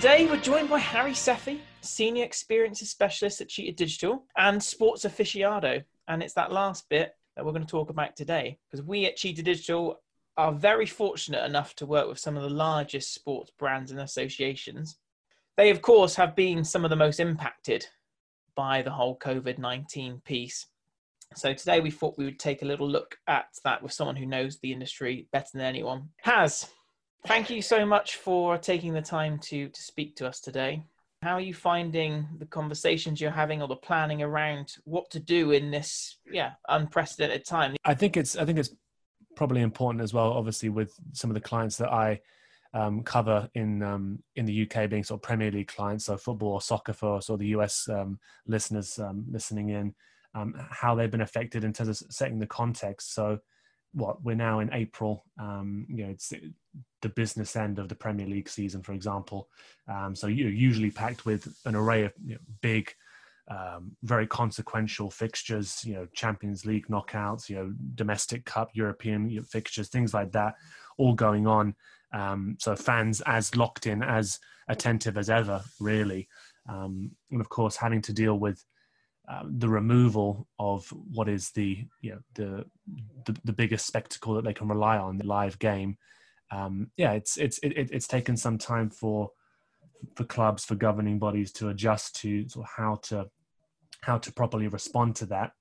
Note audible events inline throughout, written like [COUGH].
Today we're joined by Harry Sefi, Senior Experiences Specialist at Cheetah Digital and Sports Aficionado. And it's that last bit that we're going to talk about today because we at Cheetah Digital are very fortunate enough to work with some of the largest sports brands and associations. They, of course, have been some of the most impacted by the whole COVID 19 piece. So today we thought we would take a little look at that with someone who knows the industry better than anyone. Has, thank you so much for taking the time to to speak to us today. How are you finding the conversations you're having or the planning around what to do in this yeah unprecedented time? I think it's I think it's probably important as well. Obviously, with some of the clients that I um, cover in um, in the UK, being sort of Premier League clients, so football or soccer for us, or the US um, listeners um, listening in, um, how they've been affected in terms of setting the context. So what we're now in April. Um, you know, it's the business end of the Premier League season, for example. Um, so you're usually packed with an array of you know, big, um, very consequential fixtures. You know, Champions League knockouts. You know, domestic cup, European fixtures, things like that, all going on. Um, so fans as locked in, as attentive as ever, really. Um, and of course, having to deal with um, the removal of what is the you know the, the, the biggest spectacle that they can rely on the live game. Um, yeah it's it's it, it's taken some time for for clubs for governing bodies to adjust to sort of how to how to properly respond to that.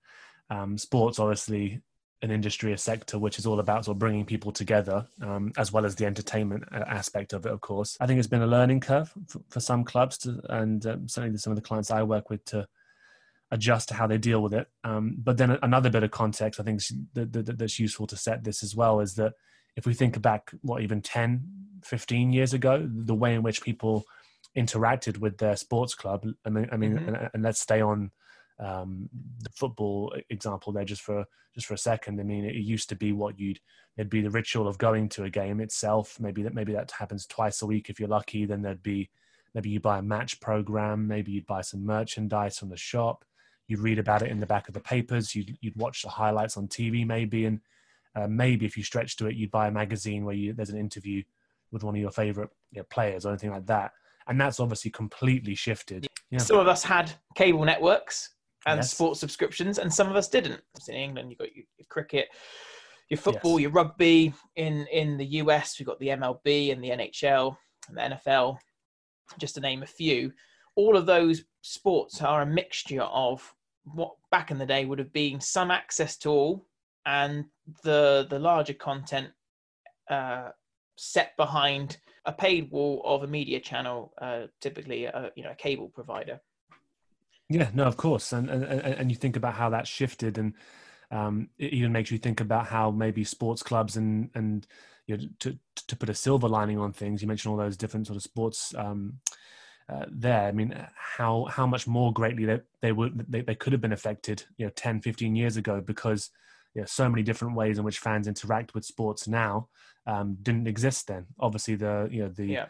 Um, sports obviously an industry a sector which is all about sort of bringing people together um, as well as the entertainment uh, aspect of it of course. I think it's been a learning curve for, for some clubs to, and um, certainly some of the clients i work with to adjust to how they deal with it. Um, but then another bit of context I think that, that, that's useful to set this as well is that if we think back, what, even 10, 15 years ago, the way in which people interacted with their sports club, I mean, I mean mm-hmm. and, and, let's stay on um, the football example there just for just for a second. I mean, it used to be what you'd it'd be the ritual of going to a game itself. Maybe that maybe that happens twice a week if you're lucky. Then there'd be maybe you buy a match program, maybe you'd buy some merchandise from the shop you'd read about it in the back of the papers, you'd, you'd watch the highlights on TV maybe, and uh, maybe if you stretch to it, you'd buy a magazine where you, there's an interview with one of your favorite you know, players or anything like that. And that's obviously completely shifted. Yeah. Some of us had cable networks and yes. sports subscriptions, and some of us didn't. In England, you've got your, your cricket, your football, yes. your rugby. In in the US, we've got the MLB and the NHL and the NFL, just to name a few. All of those sports are a mixture of what back in the day would have been some access to all and the the larger content uh, set behind a paid wall of a media channel, uh, typically a you know a cable provider. Yeah, no, of course, and and and you think about how that shifted, and um, it even makes you think about how maybe sports clubs and and you know to to put a silver lining on things. You mentioned all those different sort of sports. Um, uh, there. I mean, how how much more greatly they, they would they, they could have been affected, you know, 10, 15 years ago because you know, so many different ways in which fans interact with sports now um, didn't exist then. Obviously, the you know the yeah.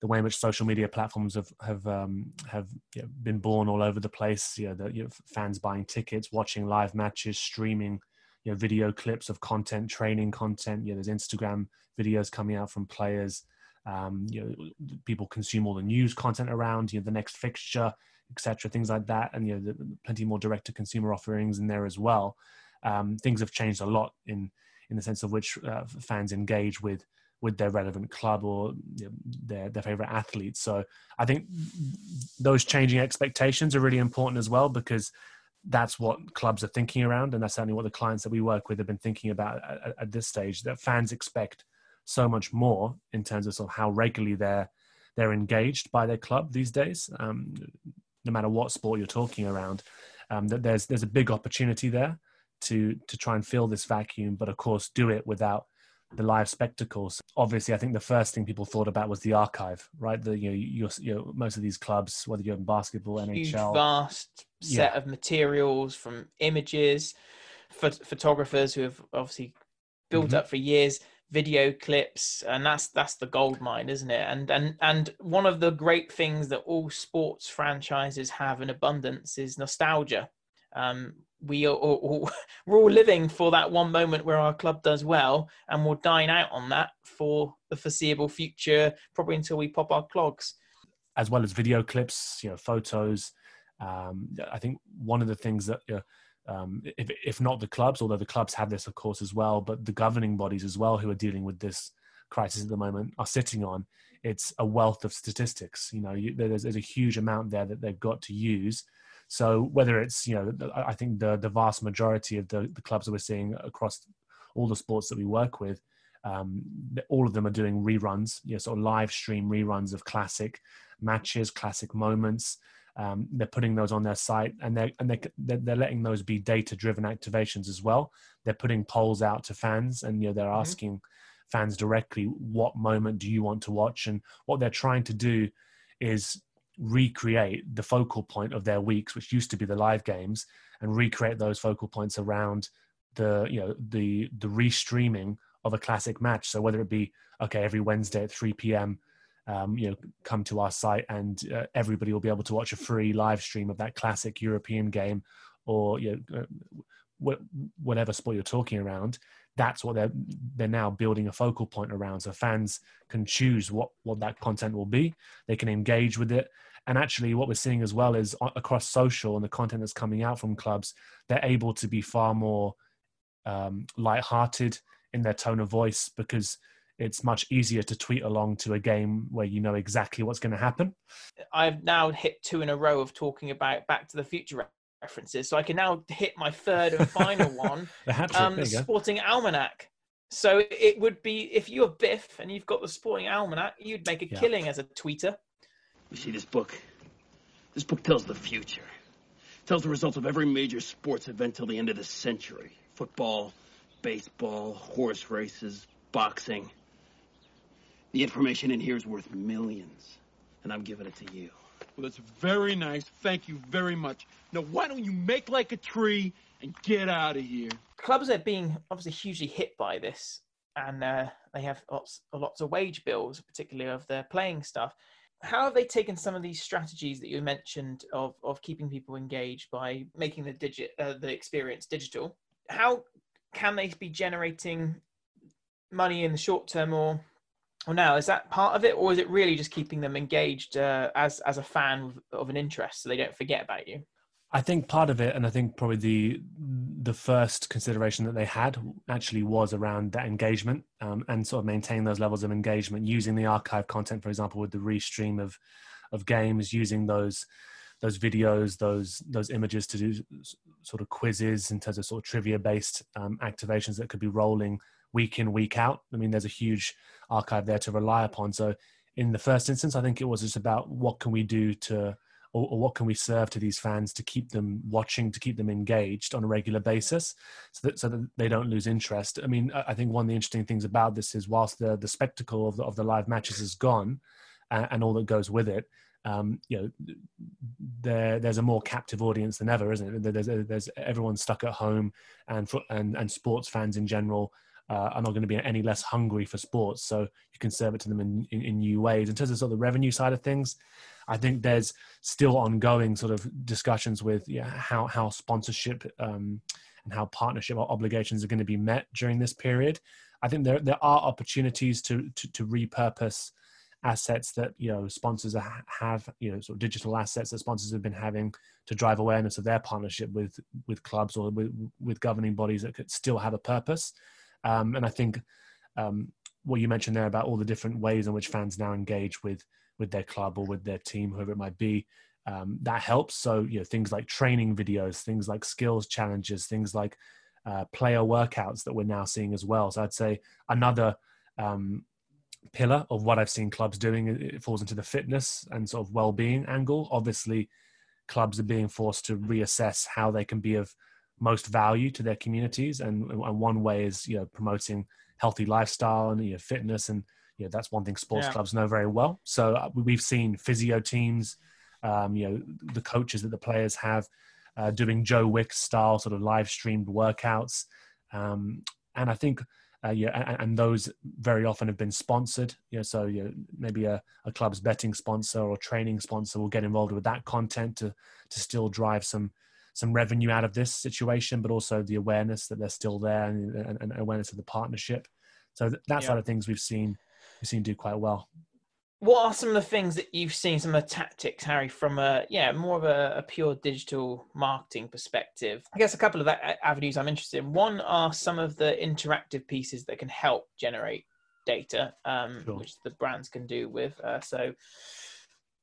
the way in which social media platforms have have um, have you know, been born all over the place. You know, the you know, fans buying tickets, watching live matches, streaming. You know, video clips of content, training content. You know, there's Instagram videos coming out from players. Um, you know, people consume all the news content around you know the next fixture, etc. Things like that, and you know, the, plenty more direct to consumer offerings in there as well. Um, things have changed a lot in in the sense of which uh, fans engage with with their relevant club or you know, their their favorite athletes. So I think those changing expectations are really important as well because that's what clubs are thinking around, and that's certainly what the clients that we work with have been thinking about at, at this stage. That fans expect so much more in terms of, sort of how regularly they're they're engaged by their club these days. Um, no matter what sport you're talking around, um, that there's there's a big opportunity there to to try and fill this vacuum, but of course do it without the live spectacles. Obviously, I think the first thing people thought about was the archive, right? The you know, you're, you know most of these clubs, whether you're in basketball, Huge, NHL, vast set yeah. of materials from images, phot- photographers who have obviously built mm-hmm. up for years video clips and that's that's the gold mine isn't it? And and and one of the great things that all sports franchises have in abundance is nostalgia. Um, we are all, [LAUGHS] we're all living for that one moment where our club does well and we'll dine out on that for the foreseeable future probably until we pop our clogs. As well as video clips, you know, photos. Um, I think one of the things that, uh, um, if, if not the clubs, although the clubs have this, of course, as well, but the governing bodies as well who are dealing with this crisis at the moment are sitting on, it's a wealth of statistics. You know, you, there's, there's a huge amount there that they've got to use. So whether it's, you know, I think the, the vast majority of the, the clubs that we're seeing across all the sports that we work with, um, all of them are doing reruns, you know, sort of live stream reruns of classic matches, classic moments. Um, they're putting those on their site, and they're and they're, they're letting those be data-driven activations as well. They're putting polls out to fans, and you know they're mm-hmm. asking fans directly, "What moment do you want to watch?" And what they're trying to do is recreate the focal point of their weeks, which used to be the live games, and recreate those focal points around the you know the the restreaming of a classic match. So whether it be okay every Wednesday at 3 p.m. Um, you know, come to our site and uh, everybody will be able to watch a free live stream of that classic European game, or you know, uh, wh- whatever sport you're talking around. That's what they're they're now building a focal point around, so fans can choose what what that content will be. They can engage with it, and actually, what we're seeing as well is uh, across social and the content that's coming out from clubs, they're able to be far more um, light-hearted in their tone of voice because it's much easier to tweet along to a game where you know exactly what's going to happen. I've now hit two in a row of talking about Back to the Future references, so I can now hit my third and final [LAUGHS] one. the um, Sporting Almanac. So it would be if you're Biff and you've got the Sporting Almanac, you'd make a yeah. killing as a tweeter. You see this book? This book tells the future. It tells the results of every major sports event till the end of the century. Football, baseball, horse races, boxing. The information in here is worth millions, and I'm giving it to you. Well, that's very nice. Thank you very much. Now, why don't you make like a tree and get out of here? Clubs are being obviously hugely hit by this, and uh, they have lots, lots of wage bills, particularly of their playing stuff. How have they taken some of these strategies that you mentioned of, of keeping people engaged by making the digit uh, the experience digital? How can they be generating money in the short term or or now is that part of it or is it really just keeping them engaged uh, as as a fan of an interest so they don't forget about you? I think part of it and i think probably the the first consideration that they had actually was around that engagement um, and sort of maintain those levels of engagement using the archive content for example with the restream of of games using those those videos, those those images to do sort of quizzes in terms of sort of trivia based um, activations that could be rolling week in week out. I mean, there's a huge archive there to rely upon. So in the first instance, I think it was just about what can we do to or, or, what can we serve to these fans to keep them watching, to keep them engaged on a regular basis, so that so that they don't lose interest. I mean, I think one of the interesting things about this is whilst the the spectacle of the, of the live matches is gone, and, all that goes with it, um, you know, there there's a more captive audience than ever, isn't it? There's, there's everyone stuck at home, and for, and and sports fans in general uh, are not going to be any less hungry for sports. So you can serve it to them in, in, in new ways. In terms of sort of the revenue side of things, I think there's still ongoing sort of discussions with how how sponsorship um, and how partnership obligations are going to be met during this period. I think there there are opportunities to to, to repurpose assets that you know sponsors have you know sort of digital assets that sponsors have been having to drive awareness of their partnership with with clubs or with, with governing bodies that could still have a purpose um, and i think um, what you mentioned there about all the different ways in which fans now engage with with their club or with their team whoever it might be um, that helps so you know things like training videos things like skills challenges things like uh, player workouts that we're now seeing as well so i'd say another um, pillar of what I've seen clubs doing. It falls into the fitness and sort of well-being angle. Obviously, clubs are being forced to reassess how they can be of most value to their communities, and, and one way is you know promoting healthy lifestyle and you know, fitness, and you know that's one thing sports yeah. clubs know very well. So uh, we've seen physio teams, um, you know, the coaches that the players have. Uh, doing Joe Wicks style sort of live streamed workouts, um, and I think uh, yeah, and, and, those very often have been sponsored. You know, so you know, maybe a, a club's betting sponsor or training sponsor will get involved with that content to to still drive some some revenue out of this situation, but also the awareness that they're still there and, and, and awareness of the partnership. So that yeah. side of things we've seen we've seen do quite well. what are some of the things that you've seen, some of the tactics, Harry, from a yeah more of a, a pure digital marketing perspective? I guess a couple of avenues I'm interested in. One are some of the interactive pieces that can help generate data, um, sure. which the brands can do with. Uh, so,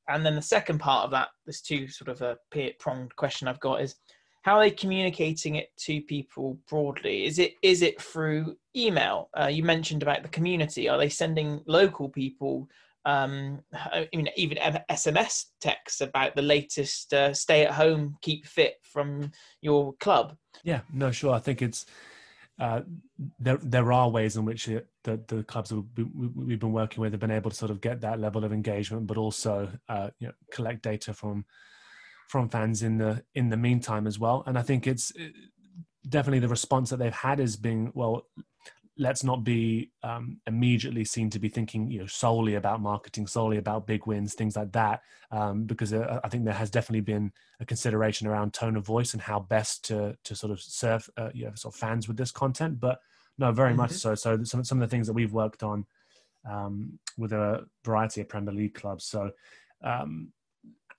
and then the second part of that, this two sort of a pronged question I've got is how are they communicating it to people broadly? Is it is it through email? Uh, you mentioned about the community. Are they sending local people um, I mean, even SMS texts about the latest uh, stay at home, keep fit from your club. Yeah, no, sure. I think it's uh, there. There are ways in which the the clubs we've been working with have been able to sort of get that level of engagement, but also uh, you know collect data from from fans in the in the meantime as well. And I think it's definitely the response that they've had has been well let's not be um, immediately seen to be thinking you know solely about marketing solely about big wins things like that um, because uh, i think there has definitely been a consideration around tone of voice and how best to to sort of serve uh, you know, sort of fans with this content. But no very mm-hmm. much so so some, some of the things that we've worked on um, with a variety of premier league clubs. So um,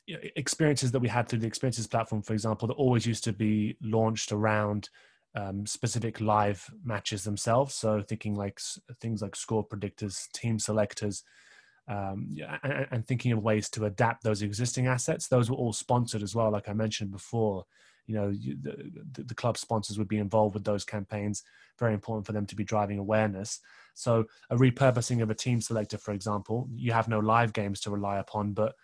experiences that we had through the experiences platform for example that always used to be launched around um, specific live matches themselves. So thinking like things like score predictors, team selectors, um, and, and, thinking of ways to adapt those existing assets. Those were all sponsored as well, like I mentioned before. You know, the, the, the club sponsors would be involved with those campaigns. Very important for them to be driving awareness. So a repurposing of a team selector, for example, you have no live games to rely upon, but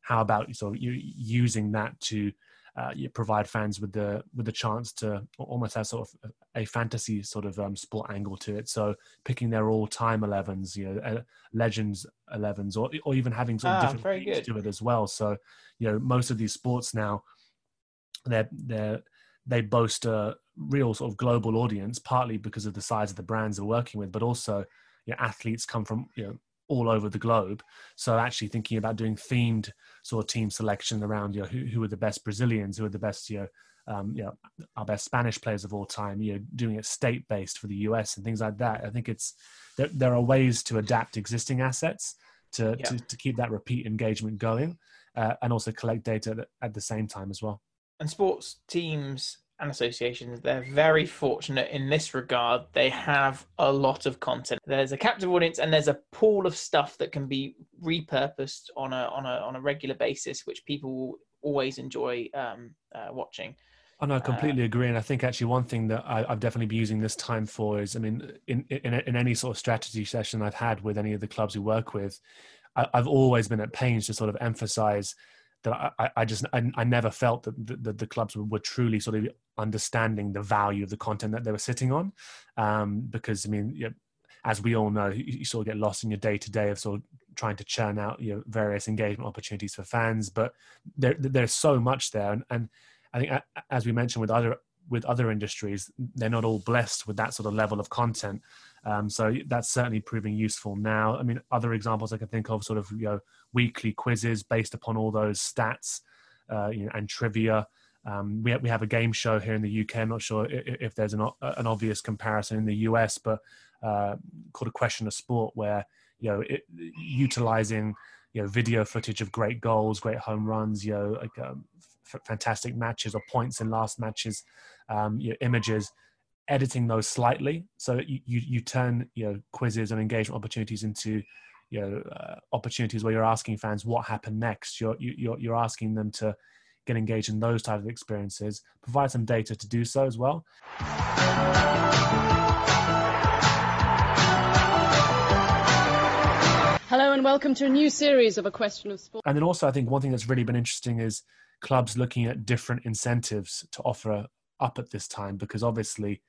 how about of you using that to uh, you provide fans with the with the chance to almost have sort of a fantasy sort of um, sport angle to it. So picking their all time 11s, you know, uh, legends 11s, or or even having sort of ah, different things to it as well. So you know, most of these sports now, they're they're they boast a real sort of global audience, partly because of the size of the brands they're working with, but also you know, athletes come from you know all over the globe. So actually thinking about doing themed sort of team selection around you know who, who are the best Brazilians, who are the best you know um, you know our best Spanish players of all time. You know doing it state based for the US and things like that. I think it's there, there are ways to adapt existing assets to, yeah. to, to keep that repeat engagement going uh, and also collect data at the same time as well. And sports teams and associations, they're very fortunate in this regard. They have a lot of content. There's a captive audience and there's a pool of stuff that can be repurposed on a on a on a regular basis, which people always enjoy um, uh, watching. And I completely uh, agree. And I think actually one thing that I, have definitely been using this time for is, I mean, in, in, in any sort of strategy session I've had with any of the clubs we work with, I, I've always been at pains to sort of emphasize that I, I just I, I, never felt that the, the, the, clubs were truly sort of understanding the value of the content that they were sitting on, um, because I mean, you know, as we all know, you, you, sort of get lost in your day to day of sort of trying to churn out you know, various engagement opportunities for fans, but there, there's so much there, and, and I think as we mentioned with other with other industries, they're not all blessed with that sort of level of content. Um, so that's certainly proving useful now. I mean, other examples I can think of, sort of you know, weekly quizzes based upon all those stats, uh, you know, and trivia. Um, we we have a game show here in the UK. I'm not sure if, if there's an, an obvious comparison in the US, but uh, called a question of sport, where you know, it, utilizing you know video footage of great goals, great home runs, you know, like um, f- fantastic matches or points in last matches, um, you know, images editing those slightly. So you, you, you turn you know quizzes and engagement opportunities into you know uh, opportunities where you're asking fans what happened next. You're you're, you're asking them to get engaged in those types of experiences. Provide some data to do so as well. Hello and welcome to a new series of a question of sport. And then also i think one thing that's really been interesting is clubs looking at different incentives to offer up at this time because obviously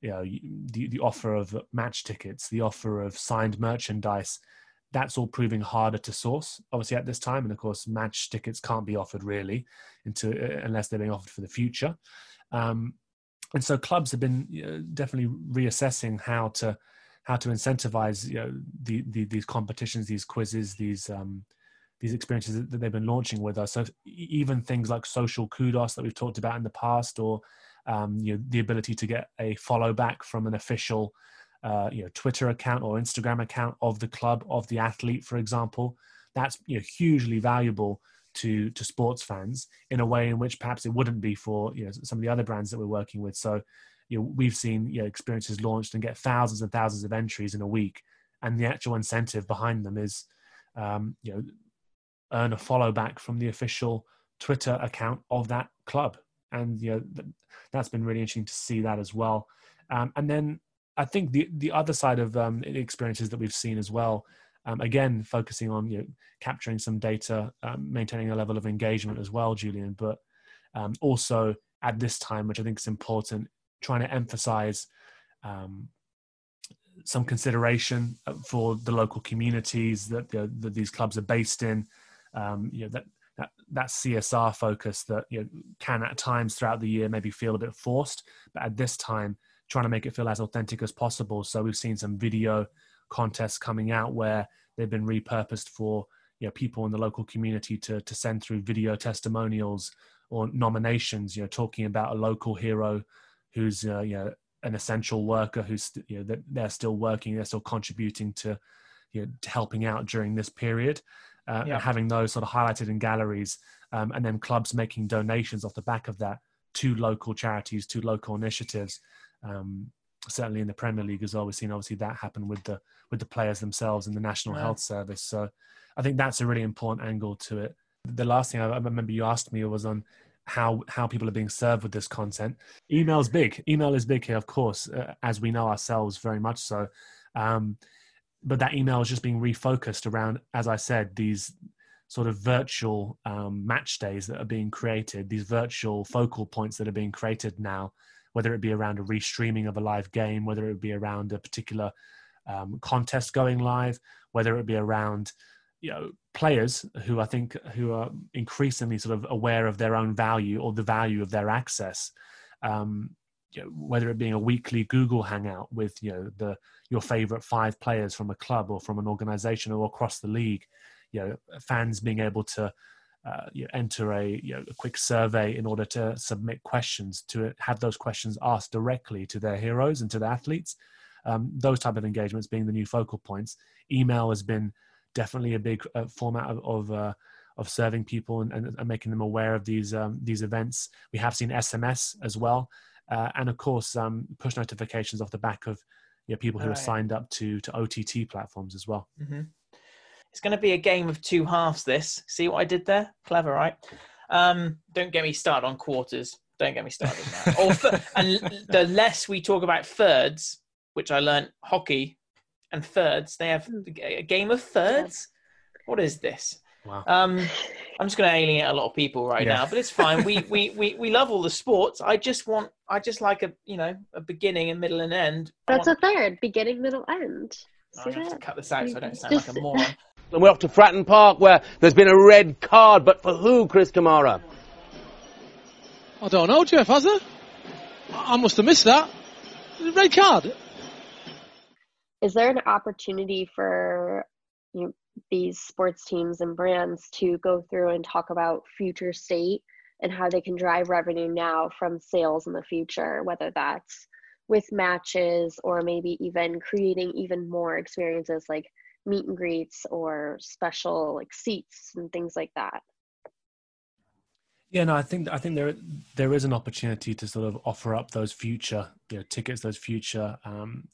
you know the, the offer of match tickets the offer of signed merchandise that's all proving harder to source obviously at this time. And of course match tickets can't be offered really into uh, unless they're being offered for the future. Um, and so clubs have been you know, definitely reassessing how to how to incentivize you know the, the these competitions these quizzes these um, these experiences that they've been launching with us. So even things like social kudos that we've talked about in the past or um, you know, the ability to get a follow back from an official uh, you know, Twitter account or Instagram account of the club, of the athlete, for example. that's you know, hugely valuable to to sports fans in a way in which perhaps it wouldn't be for you know some of the other brands that we're working with. So you know we've seen you know experiences launched and get thousands and thousands of entries in a week, and the actual incentive behind them is um, you know earn a follow back from the official Twitter account of that club, and you know that's been really interesting to see that as well. Um, and then I think the the other side of um, experiences that we've seen as well um, again, focusing on you know, capturing some data, um, maintaining a level of engagement as well, Julian. But um, also at this time, which I think is important, trying to emphasize um, some consideration for the local communities that, that these clubs are based in. Um, you know that that, CSR focus that you know, can at times throughout the year maybe feel a bit forced, but at this time, trying to make it feel as authentic as possible. So we've seen some video contests coming out where they've been repurposed for you know, people in the local community to, to send through video testimonials or nominations, you know, talking about a local hero who's, uh, you know, an essential worker who's, you know, they're still working, they're still contributing to, you know, to helping out during this period. Uh, yeah. and having those sort of highlighted in galleries, um, and then clubs making donations off the back of that to local charities, to local initiatives. Um, certainly in the Premier League as well. We've seen obviously that happen with the with the players themselves and the National yeah. Health Service. So I think that's a really important angle to it. The last thing I, remember you asked me was on how how people are being served with this content. Email is big. Email is big here, of course, uh, as we know ourselves very much so. Um, but that email is just being refocused around, as I said, these sort of virtual um, match days that are being created, these virtual focal points that are being created now whether it be around a restreaming of a live game, whether it be around a particular um, contest going live, whether it be around you know players who I think who are increasingly sort of aware of their own value or the value of their access. Um, you know, whether it being a weekly Google Hangout with you know the your favorite five players from a club or from an organization or across the league, you know fans being able to uh, you enter a, you know, a quick survey in order to submit questions to have those questions asked directly to their heroes and to the athletes. Um, those type of engagements being the new focal points. Email has been definitely a big uh, format of of, uh, of, serving people and, and, and, making them aware of these um, these events. We have seen SMS as well, uh, and of course um, push notifications off the back of you know, people who right. are signed up to to OTT platforms as well. Mm-hmm. It's going to be a game of two halves. This. See what I did there? Clever, right? Um, don't get me started on quarters. Don't get me started on that. and the less we talk about thirds, which I learned hockey and thirds, they have a game of thirds. What is this? Wow. Um, I'm just going to alienate a lot of people right yeah. now, but it's fine. We, we we we love all the sports. I just want, I just like a you know a beginning, a middle, and end. That's want... a third, beginning, middle, end. I have to cut this out so I don't sound like a moron. [LAUGHS] And we're off to Fratton Park where there's been a red card, but for who, Chris Kamara? I don't know, Jeff, has there? I must have missed that. Red card. Is there an opportunity for you know, these sports teams and brands to go through and talk about future state and how they can drive revenue now from sales in the future, whether that's with matches or maybe even creating even more experiences like meet and greets or special like seats and things like that. Yeah, no, I think I think there there is an opportunity to sort of offer up those future you know, tickets, those future um,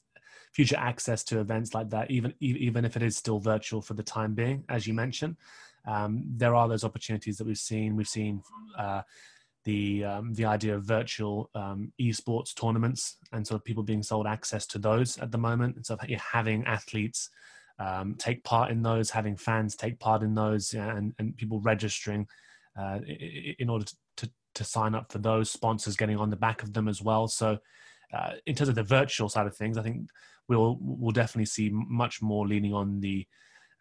future access to events like that, even even if it is still virtual for the time being, as you mentioned. Um, there are those opportunities that we've seen. We've seen uh, the um, the idea of virtual um, esports tournaments and sort of people being sold access to those at the moment. And so you're having athletes um, take part in those, having fans take part in those, and, and people registering uh, in order to, to sign up for those sponsors getting on the back of them as well. So, uh, in terms of the virtual side of things, I think we'll we'll definitely see much more leaning on the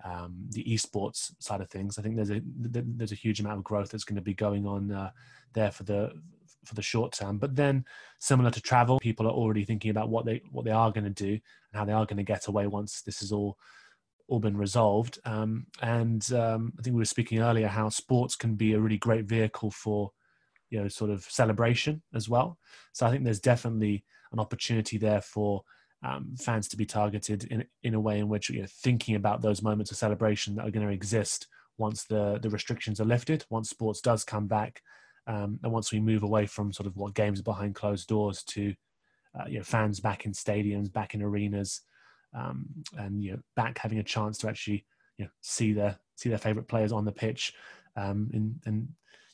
um, the esports side of things. I think there's a there's a huge amount of growth that's going to be going on uh, there for the for the short term. But then, similar to travel, people are already thinking about what they what they are going to do and how they are going to get away once this is all all been resolved. Um, and um, I think we were speaking earlier how sports can be a really great vehicle for, you know, sort of celebration as well. So I think there's definitely an opportunity there for um, fans to be targeted in in a way in which you know, thinking about those moments of celebration that are going to exist once the the restrictions are lifted, once sports does come back, um, and once we move away from sort of what games behind closed doors to uh, you know fans back in stadiums, back in arenas, um, and you know back having a chance to actually you know see their see their favorite players on the pitch, um, and and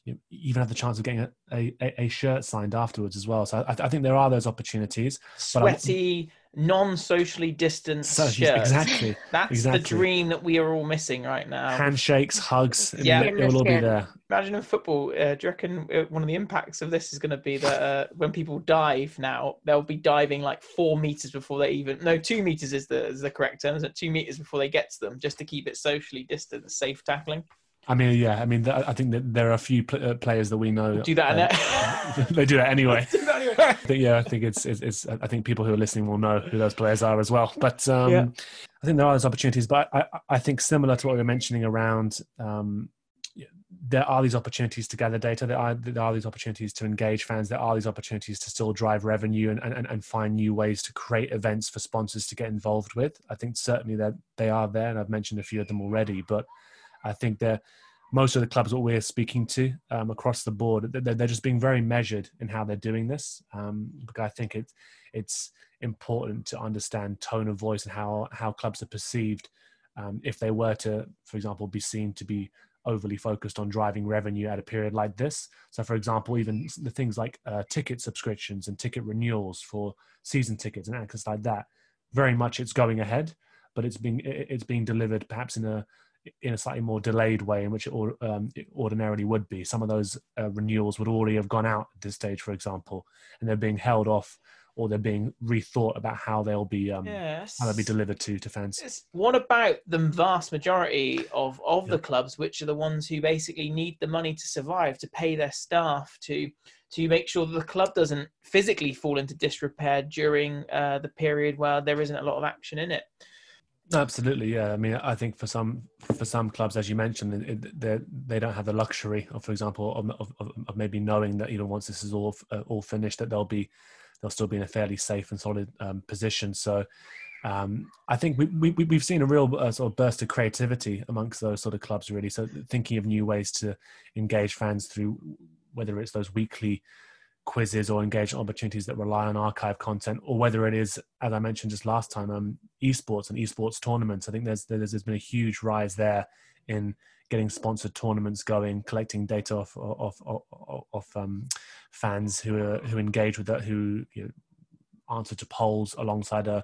you know, even have the chance of getting a, a, a shirt signed afterwards as well. So I, I think there are those opportunities. Sweaty, non-socially distanced so, shirts. Exactly. [LAUGHS] That's exactly. the dream that we are all missing right now. Handshakes, hugs. Yeah, it, will all be there. Imagine in football. Uh, do you reckon uh, one of the impacts of this is going to be that uh, when people dive now, they'll be diving like four meters before they even no two meters is the is the correct term, is it? Two meters before they get to them, just to keep it socially distanced, safe tackling. I mean, yeah. I mean, I think that there are a few uh, players that we know do that. Uh, [LAUGHS] they do that anyway. [LAUGHS] do that anyway. [LAUGHS] I think, yeah, I think it's, it's, it's, I think people who are listening will know who those players are as well. But um, yeah. I think there are those opportunities. But I, I think similar to what we were mentioning around, um, there are these opportunities to gather data. There are, there are these opportunities to engage fans. There are these opportunities to still drive revenue and, and, and find new ways to create events for sponsors to get involved with. I think certainly that they are there, and I've mentioned a few of them already. But I think they're most of the clubs that we're speaking to um, across the board, they're, they're, just being very measured in how they're doing this. Um, I think it's it's important to understand tone of voice and how how clubs are perceived. Um, if they were to, for example, be seen to be overly focused on driving revenue at a period like this. So, for example, even the things like uh, ticket subscriptions and ticket renewals for season tickets and actions like that, very much it's going ahead, but it's being it's being delivered perhaps in a in a slightly more delayed way in which it, um, it ordinarily would be. Some of those uh, renewals would already have gone out at this stage, for example, and they're being held off or they're being rethought about how they'll be um, yes. how they'll be delivered to to fans. Yes. What about the vast majority of of the clubs, which are the ones who basically need the money to survive, to pay their staff, to to make sure that the club doesn't physically fall into disrepair during uh, the period where there isn't a lot of action in it. Absolutely, yeah. I mean, I think for some for some clubs, as you mentioned, they they don't have the luxury of, for example, of, of, of, maybe knowing that you know once this is all uh, all finished, that they'll be they'll still be in a fairly safe and solid um, position. So, um, I think we, we we've seen a real uh, sort of burst of creativity amongst those sort of clubs, really. So, thinking of new ways to engage fans through whether it's those weekly quizzes or engagement opportunities that rely on archive content, or whether it is, as I mentioned just last time, um, esports and esports tournaments. I think there's, there's there's been a huge rise there in getting sponsored tournaments going, collecting data off of of, of um, fans who are who engage with that, who you know, answer to polls alongside a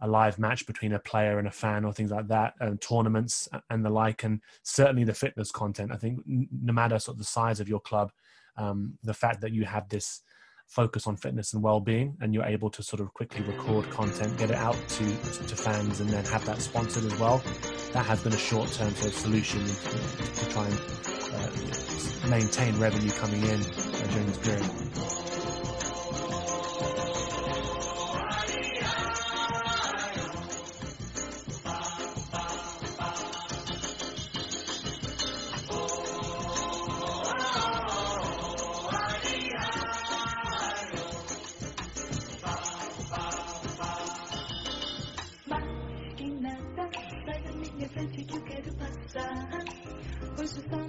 a live match between a player and a fan or things like that, and tournaments and the like, and certainly the fitness content. I think no matter sort of the size of your club, um, the fact that you have this focus on fitness and well-being and you're able to sort of quickly record content get it out to to fans and then have that sponsored as well that has been a short-term sort of solution to, to try and uh, maintain revenue coming in uh, during this period Este samba que